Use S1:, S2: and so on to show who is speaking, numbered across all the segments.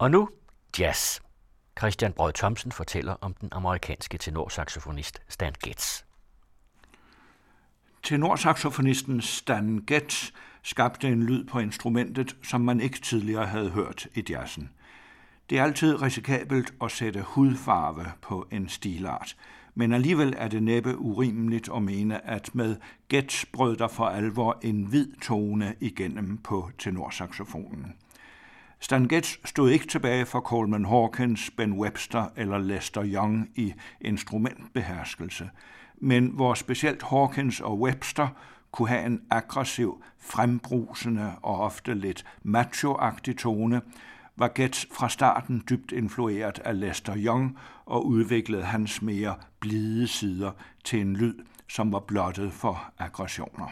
S1: Og nu jazz. Christian Brød Thomsen fortæller om den amerikanske tenorsaxofonist Stan Getz.
S2: Tenorsaxofonisten Stan Getz skabte en lyd på instrumentet, som man ikke tidligere havde hørt i jazzen. Det er altid risikabelt at sætte hudfarve på en stilart, men alligevel er det næppe urimeligt at mene, at med Getz brød der for alvor en hvid tone igennem på tenorsaxofonen. Stan Getz stod ikke tilbage for Coleman Hawkins, Ben Webster eller Lester Young i instrumentbeherskelse, men hvor specielt Hawkins og Webster kunne have en aggressiv, frembrusende og ofte lidt macho-agtig tone, var Getz fra starten dybt influeret af Lester Young og udviklede hans mere blide sider til en lyd, som var blottet for aggressioner.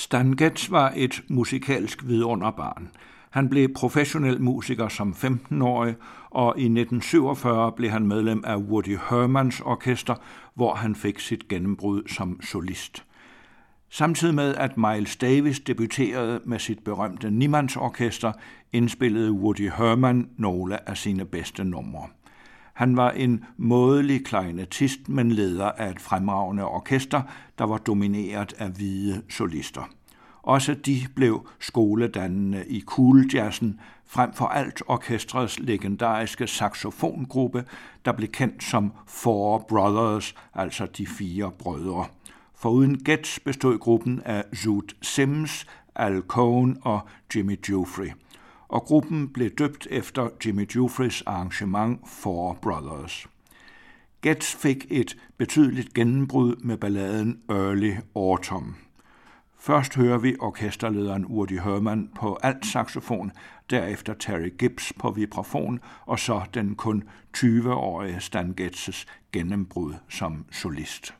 S2: Stan Getz var et musikalsk vidunderbarn. Han blev professionel musiker som 15-årig, og i 1947 blev han medlem af Woody Hermans orkester, hvor han fik sit gennembrud som solist. Samtidig med at Miles Davis debuterede med sit berømte Niemands orkester, indspillede Woody Herman nogle af sine bedste numre. Han var en mådelig kleinetist, men leder af et fremragende orkester, der var domineret af hvide solister. Også de blev skoledannende i cooljazzen, frem for alt orkestrets legendariske saxofongruppe, der blev kendt som Four Brothers, altså de fire brødre. Foruden Getz bestod gruppen af Zoot Sims, Al Cohn og Jimmy Jufrey og gruppen blev døbt efter Jimmy Jufris arrangement Four Brothers. Getz fik et betydeligt gennembrud med balladen Early Autumn. Først hører vi orkesterlederen Udi Herman på alt saxofon, derefter Terry Gibbs på vibrafon, og så den kun 20-årige Stan Getzes gennembrud som solist.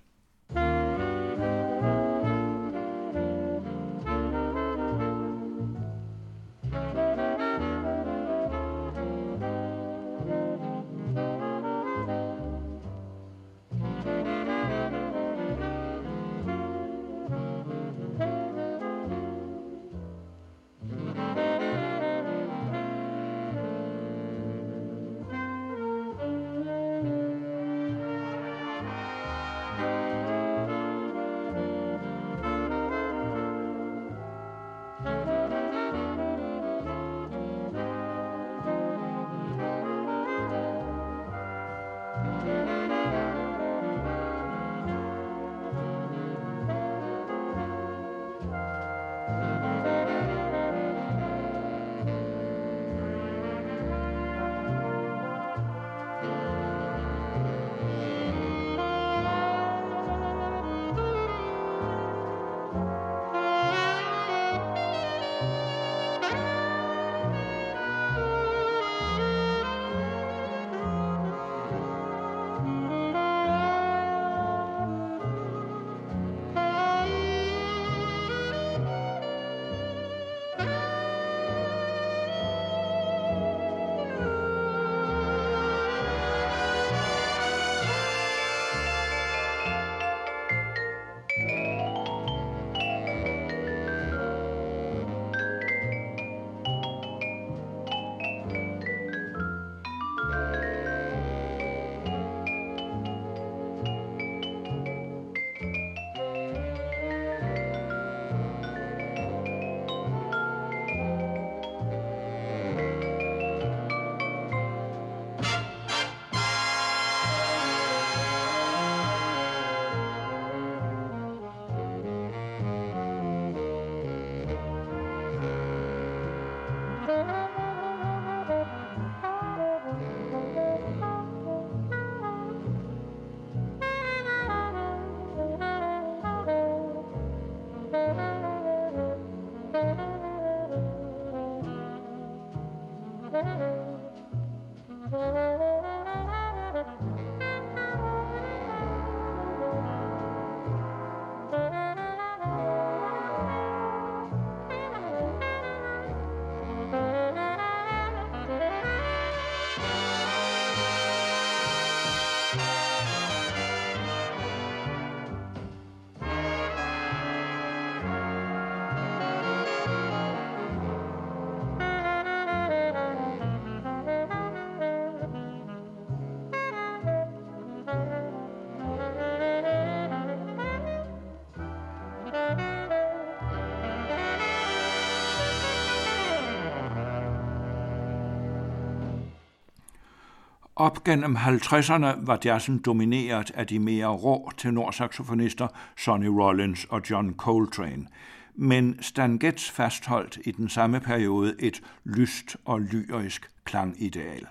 S2: Op gennem 50'erne var jazzen domineret af de mere rå tenorsaxofonister Sonny Rollins og John Coltrane, men Stan Getz fastholdt i den samme periode et lyst og lyrisk klangideal.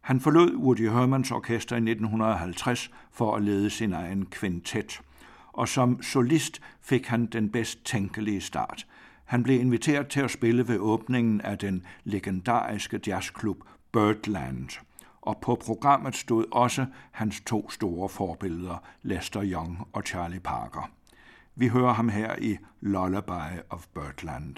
S2: Han forlod Woody Hermans orkester i 1950 for at lede sin egen kvintet, og som solist fik han den bedst tænkelige start. Han blev inviteret til at spille ved åbningen af den legendariske jazzklub Birdland – og på programmet stod også hans to store forbilleder, Lester Young og Charlie Parker. Vi hører ham her i Lullaby of Birdland.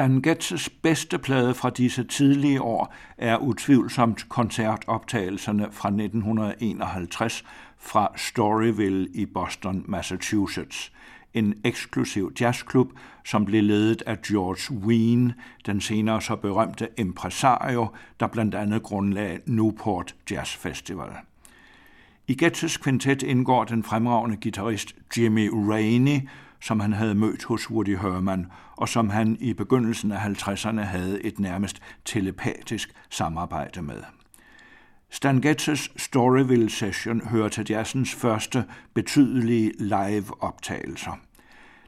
S2: Stan Getzes bedste plade fra disse tidlige år er utvivlsomt koncertoptagelserne fra 1951 fra Storyville i Boston, Massachusetts. En eksklusiv jazzklub, som blev ledet af George Wein, den senere så berømte impresario, der blandt andet grundlagde Newport Jazz Festival. I Getzes kvintet indgår den fremragende guitarist Jimmy Rainey, som han havde mødt hos Woody Herman, og som han i begyndelsen af 50'erne havde et nærmest telepatisk samarbejde med. Stan Getzes Storyville Session hører til jazzens første betydelige live-optagelser.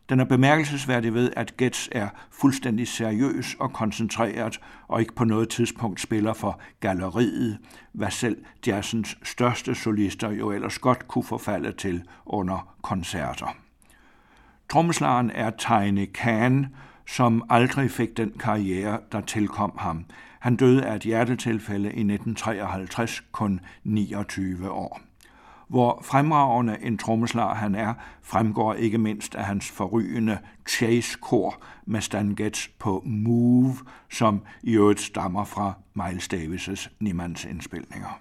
S2: Den er bemærkelsesværdig ved, at Getz er fuldstændig seriøs og koncentreret og ikke på noget tidspunkt spiller for galleriet, hvad selv jazzens største solister jo ellers godt kunne forfalde til under koncerter. Trommeslageren er Tiny Kahn, som aldrig fik den karriere, der tilkom ham. Han døde af et hjertetilfælde i 1953, kun 29 år. Hvor fremragende en trommeslager han er, fremgår ikke mindst af hans forrygende chase-kor med Stan Getz på Move, som i øvrigt stammer fra Miles Davis' Niemands indspilninger.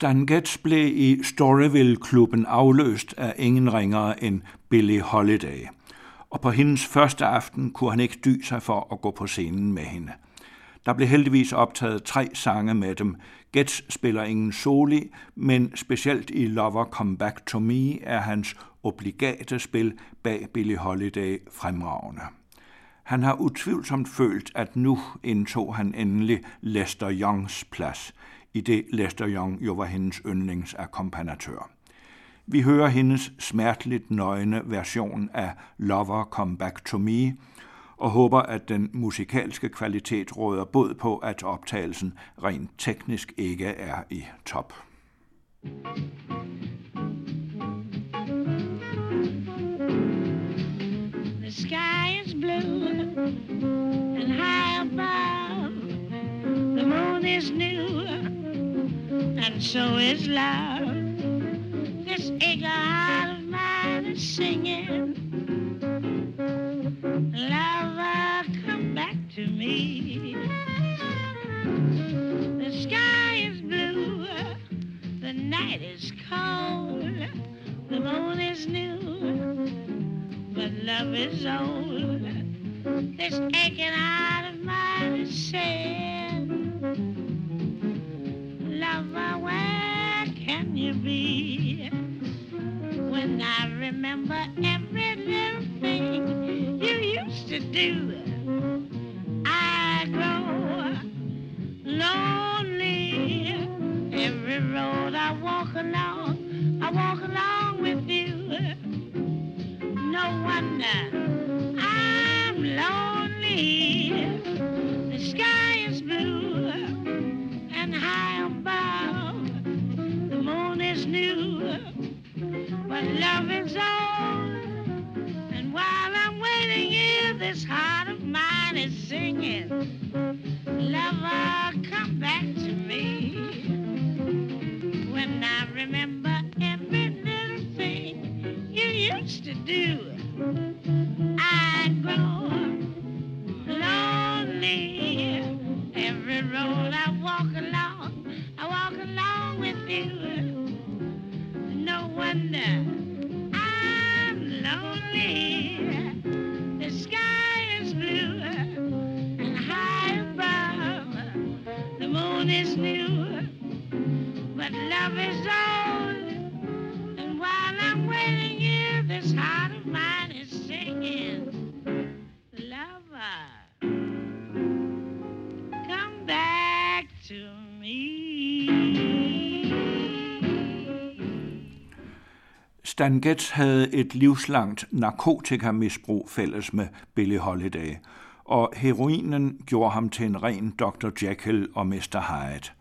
S2: Stan Getz blev i Storyville-klubben afløst af ingen ringere end Billie Holiday. Og på hendes første aften kunne han ikke dy sig for at gå på scenen med hende. Der blev heldigvis optaget tre sange med dem. Getz spiller ingen soli, men specielt i Lover Come Back to Me er hans obligate spil bag Billie Holiday fremragende. Han har utvivlsomt følt, at nu indtog han endelig Lester Youngs plads, i det Lester Young jo var hendes yndlingsakkompagnatør. Vi hører hendes smerteligt nøgne version af Lover Come Back to Me, og håber, at den musikalske kvalitet råder båd på, at optagelsen rent teknisk ikke er i top. The sky is blue and high above. The moon is new and so is love. This heart of mine is singing. Lover, come back to me. The sky is blue, the night is cold, the moon is new, but love is old. This aching heart of mine is saying, remember Stan Getz havde et livslangt narkotikamisbrug fælles med Billie Holiday, og heroinen gjorde ham til en ren Dr. Jekyll og Mr. Hyde.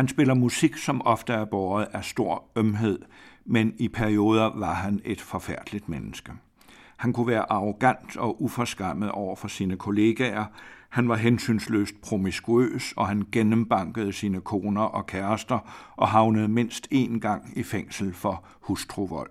S2: Han spiller musik, som ofte er båret af stor ømhed, men i perioder var han et forfærdeligt menneske. Han kunne være arrogant og uforskammet over for sine kollegaer, han var hensynsløst promiskuøs, og han gennembankede sine koner og kærester og havnede mindst én gang i fængsel for hustruvold.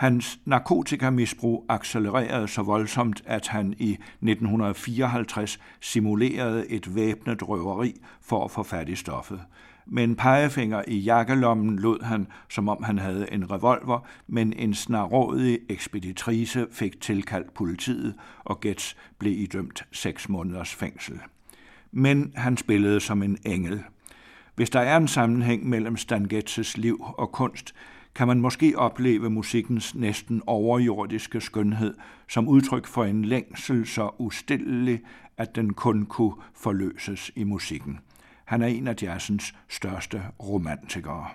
S2: Hans narkotikamisbrug accelererede så voldsomt, at han i 1954 simulerede et væbnet røveri for at få fat i stoffet. Med en pegefinger i jakkelommen lod han, som om han havde en revolver, men en snarådig ekspeditrice fik tilkaldt politiet, og Gets blev idømt seks måneders fængsel. Men han spillede som en engel. Hvis der er en sammenhæng mellem Stan Getzes liv og kunst, kan man måske opleve musikkens næsten overjordiske skønhed som udtryk for en længsel så ustillelig, at den kun kunne forløses i musikken. Han er en af jazzens største romantikere.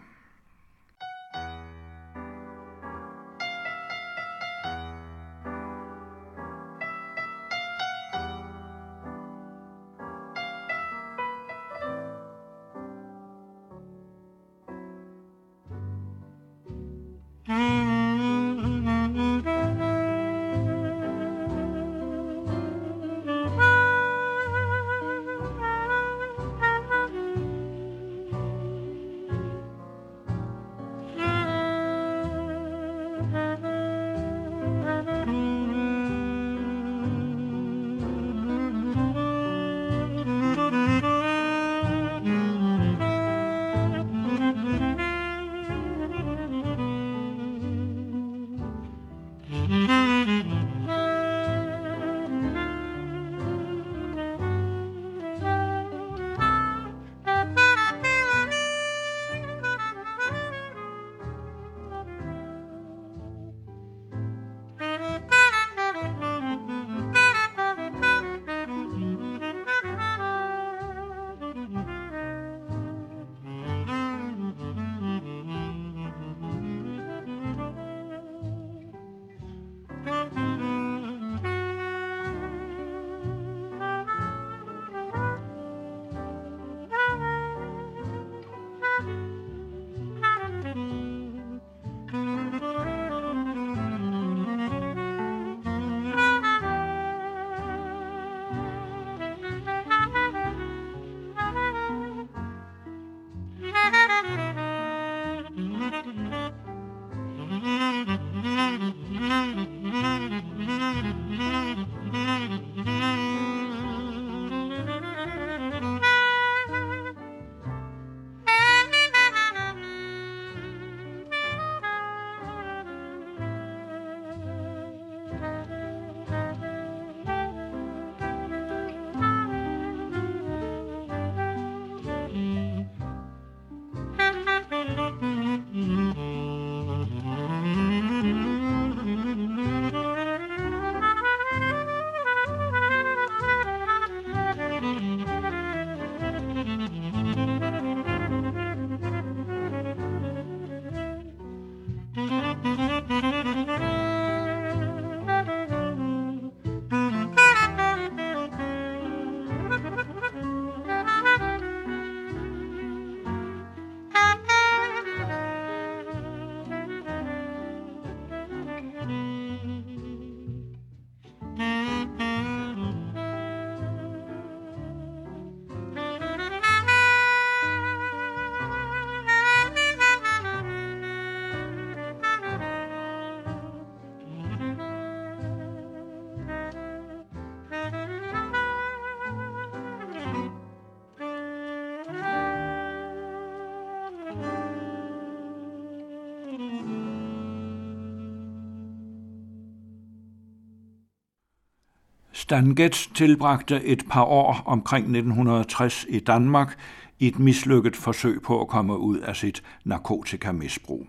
S2: Stanget tilbragte et par år omkring 1960 i Danmark i et mislykket forsøg på at komme ud af sit narkotikamisbrug.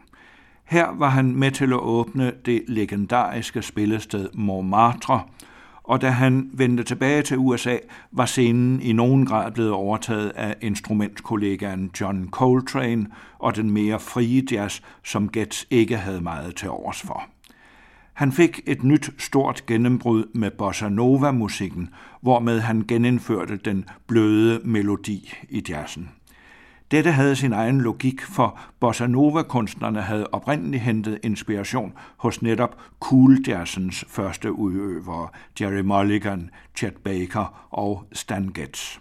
S2: Her var han med til at åbne det legendariske spillested Montmartre, og da han vendte tilbage til USA, var scenen i nogen grad blevet overtaget af instrumentkollegaen John Coltrane og den mere frie jazz, som Getz ikke havde meget til overs for. Han fik et nyt stort gennembrud med bossa nova-musikken, hvormed han genindførte den bløde melodi i jazzen. Dette havde sin egen logik, for bossa nova-kunstnerne havde oprindeligt hentet inspiration hos netop cool jazzens første udøvere, Jerry Mulligan, Chet Baker og Stan Getz.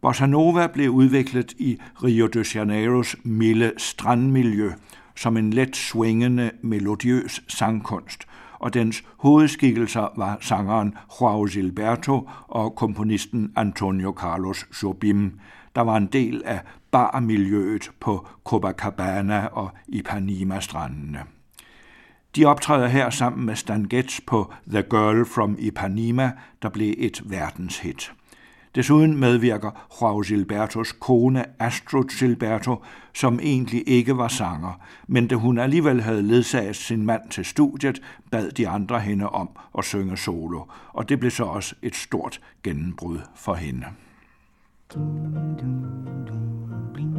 S2: Bossa nova blev udviklet i Rio de Janeiros milde strandmiljø – som en let swingende, melodiøs sangkunst, og dens hovedskikkelser var sangeren Joao Gilberto og komponisten Antonio Carlos Jobim, der var en del af barmiljøet på Copacabana og Ipanema-strandene. De optræder her sammen med Stan Getz på The Girl from Ipanema, der blev et verdenshit. Desuden medvirker Joao Gilbertos kone Astrid Gilberto, som egentlig ikke var sanger, men da hun alligevel havde ledsaget sin mand til studiet, bad de andre hende om at synge solo, og det blev så også et stort gennembrud for hende. Dum, dum, dum, bling.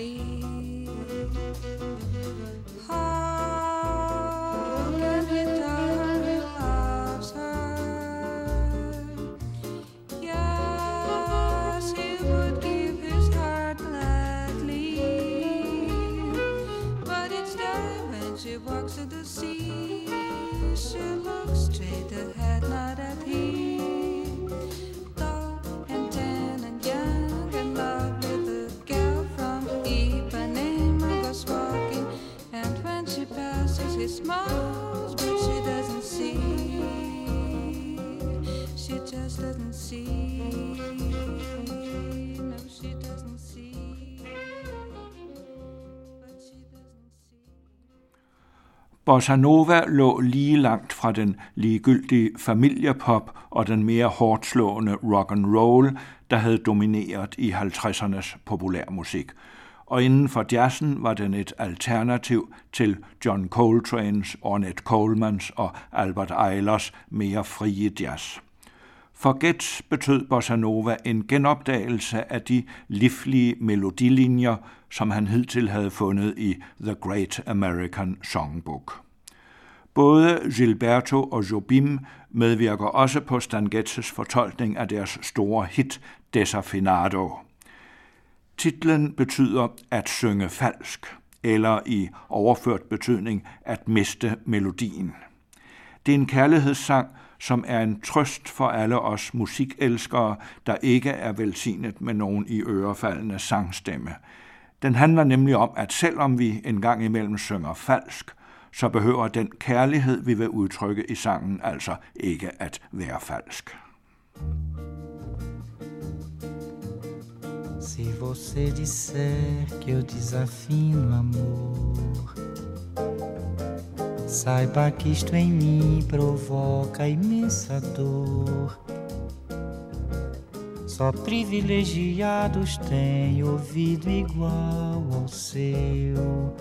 S3: sleep.
S2: Bossa Nova lå lige langt fra den ligegyldige familiepop og den mere hårdslående rock and roll, der havde domineret i 50'ernes populærmusik. Og inden for jazzen var den et alternativ til John Coltrane's, Ornette Colemans og Albert Eilers mere frie jazz. For Getz betød Bossa Nova en genopdagelse af de livlige melodilinjer, som han hidtil havde fundet i The Great American Songbook. Både Gilberto og Jobim medvirker også på Stan Getzes fortolkning af deres store hit Desafinado. Titlen betyder at synge falsk, eller i overført betydning at miste melodien. Det er en kærlighedssang, som er en trøst for alle os musikelskere, der ikke er velsignet med nogen i ørefaldende sangstemme. Den handler nemlig om, at selvom vi en gang imellem synger falsk, så behøver den kærlighed, vi vil udtrykke i sangen, altså ikke at være falsk.
S4: Se você disser que eu desafino amor, saiba que isto em mim provoca imensa dor. Só privilegiados têm ouvido igual ao seu.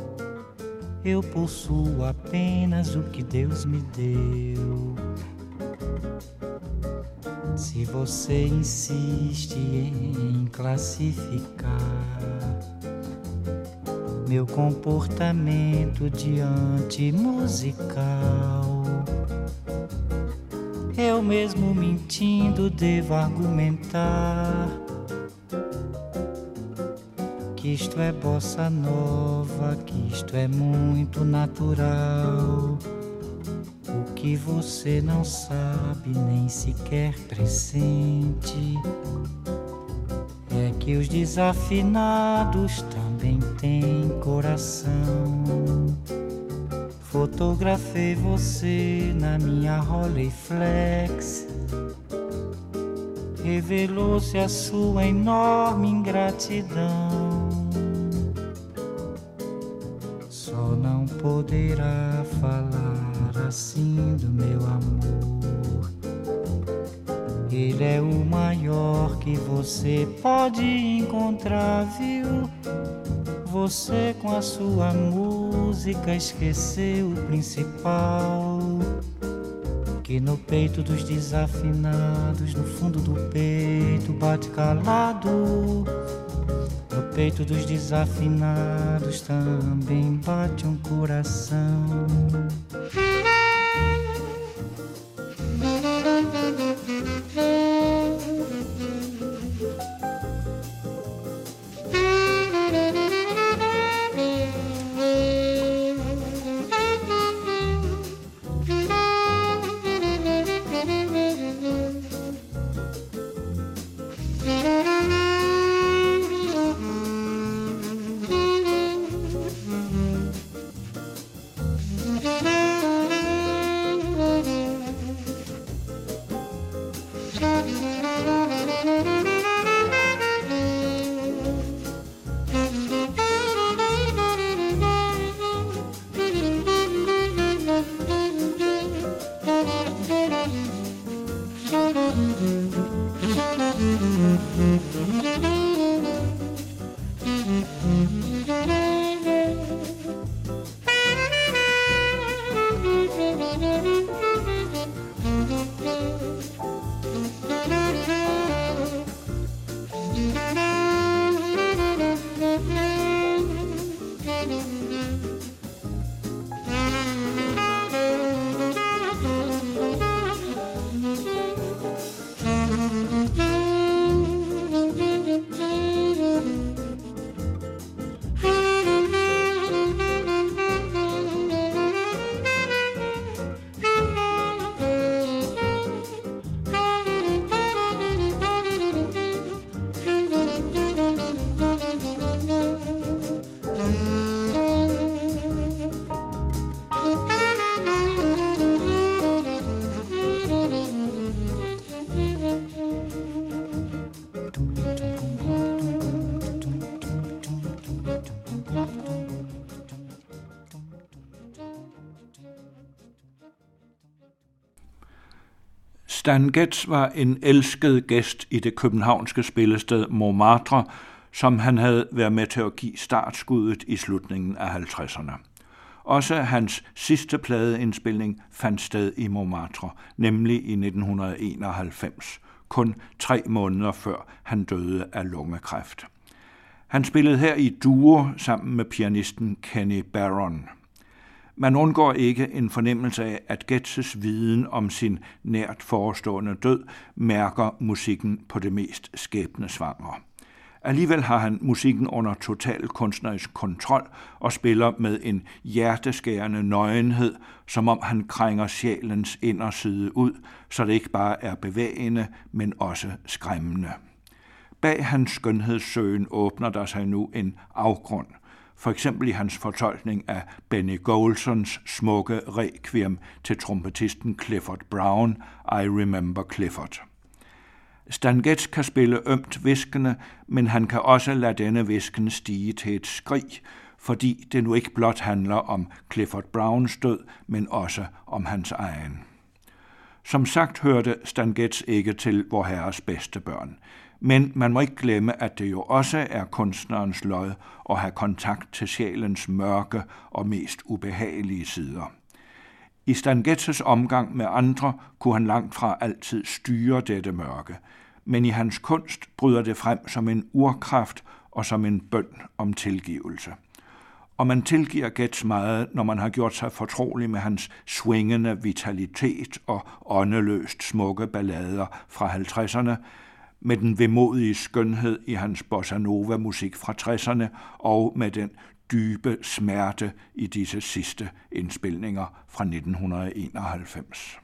S4: Eu possuo apenas o que Deus me deu. Se você insiste em classificar meu comportamento diante musical, mesmo mentindo devo argumentar que isto é bossa nova, que isto é muito natural que você não sabe nem sequer pressente é que os desafinados também têm coração. Fotografei você na minha Rolleiflex. Revelou-se a sua enorme ingratidão. Só não poderá falar assim do meu amor. Ele é o maior que você pode encontrar, viu? Você com a sua música esqueceu o principal. Que no peito dos desafinados, no fundo do peito, bate calado. No peito dos desafinados também bate um coração.
S2: Mm-hmm. Dan Getz var en elsket gæst i det københavnske spillested Montmartre, som han havde været med til at give startskuddet i slutningen af 50'erne. Også hans sidste pladeindspilning fandt sted i Montmartre, nemlig i 1991, kun tre måneder før han døde af lungekræft. Han spillede her i duo sammen med pianisten Kenny Barron. Man undgår ikke en fornemmelse af, at Getzes viden om sin nært forestående død mærker musikken på det mest skæbnesvangre. Alligevel har han musikken under total kunstnerisk kontrol og spiller med en hjerteskærende nøgenhed, som om han krænger sjælens inderside ud, så det ikke bare er bevægende, men også skræmmende. Bag hans skønhedssøgen åbner der sig nu en afgrund, for eksempel i hans fortolkning af Benny Golsons smukke requiem til trompetisten Clifford Brown, I Remember Clifford. Stan Getz kan spille ømt viskende, men han kan også lade denne visken stige til et skrig, fordi det nu ikke blot handler om Clifford Browns død, men også om hans egen. Som sagt hørte Stan Getz ikke til vor herres bedste børn, men man må ikke glemme, at det jo også er kunstnerens lod at have kontakt til sjælens mørke og mest ubehagelige sider. I Stangetses omgang med andre kunne han langt fra altid styre dette mørke, men i hans kunst bryder det frem som en urkraft og som en bøn om tilgivelse. Og man tilgiver Gets meget, når man har gjort sig fortrolig med hans svingende vitalitet og åndeløst smukke ballader fra 50'erne, med den vemodige skønhed i hans bossa nova musik fra 60'erne og med den dybe smerte i disse sidste indspilninger fra 1991.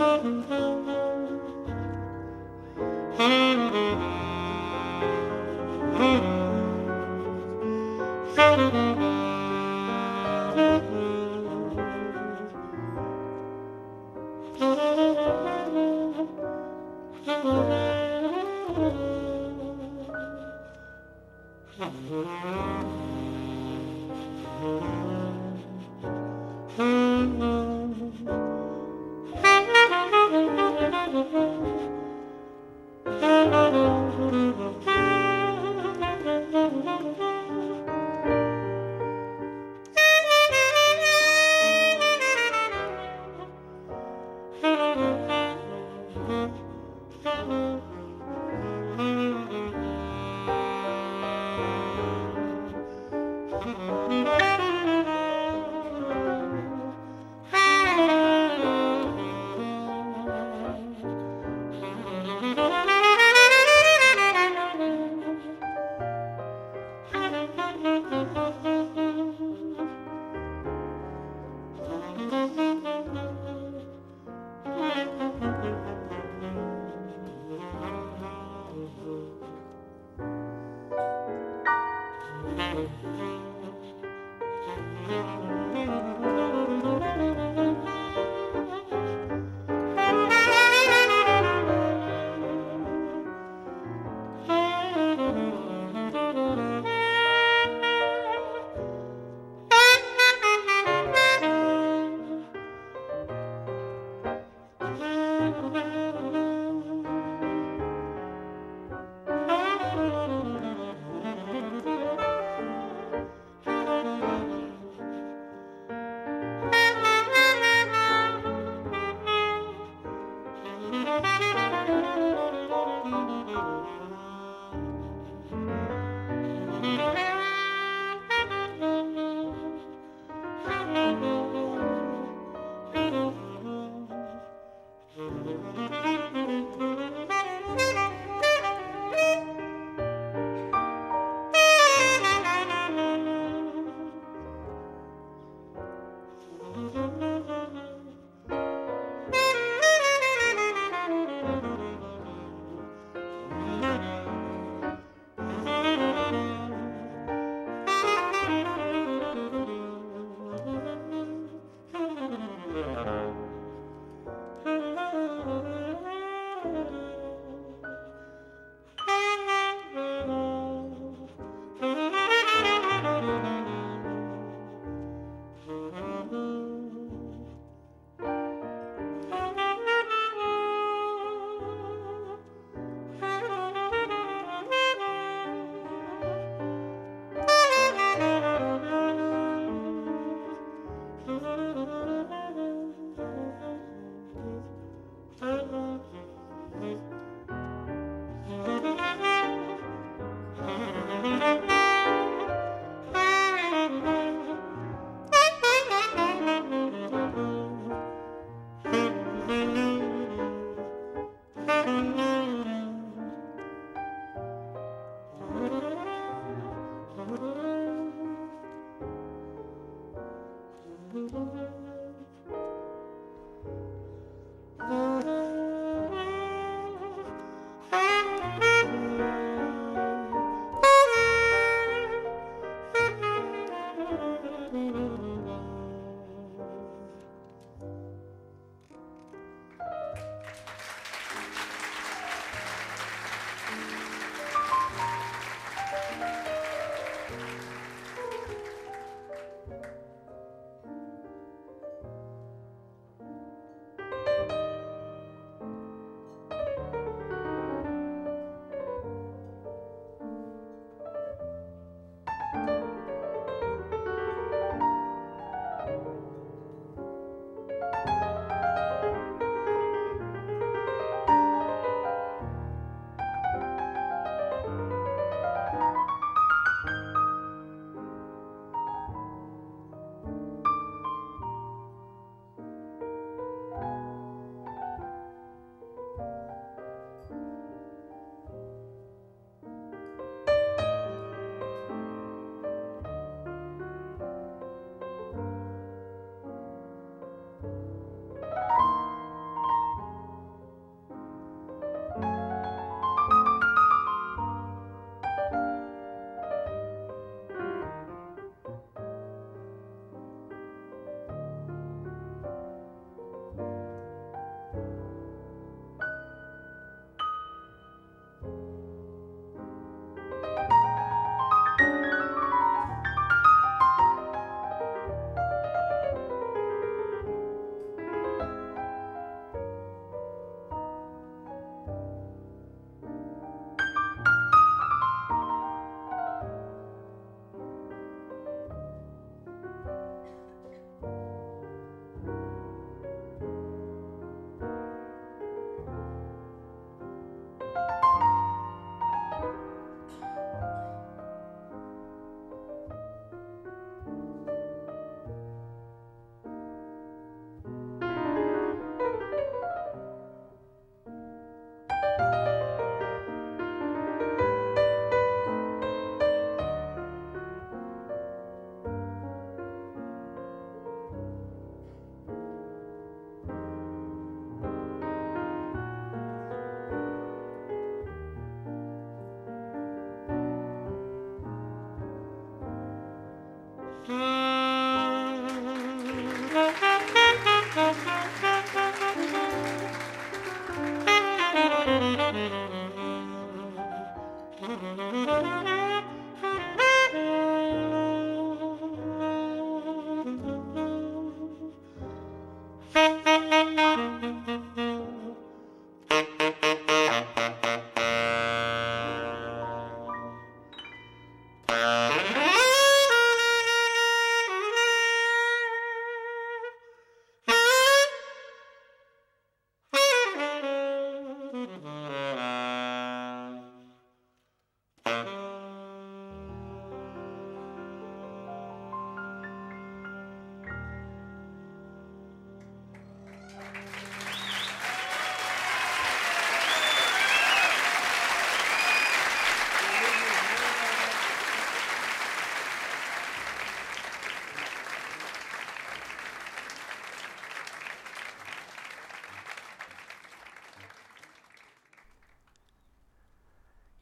S1: Música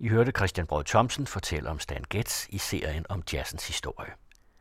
S1: I hørte Christian Brød Thomsen fortælle om Stan Getz i serien om jazzens historie.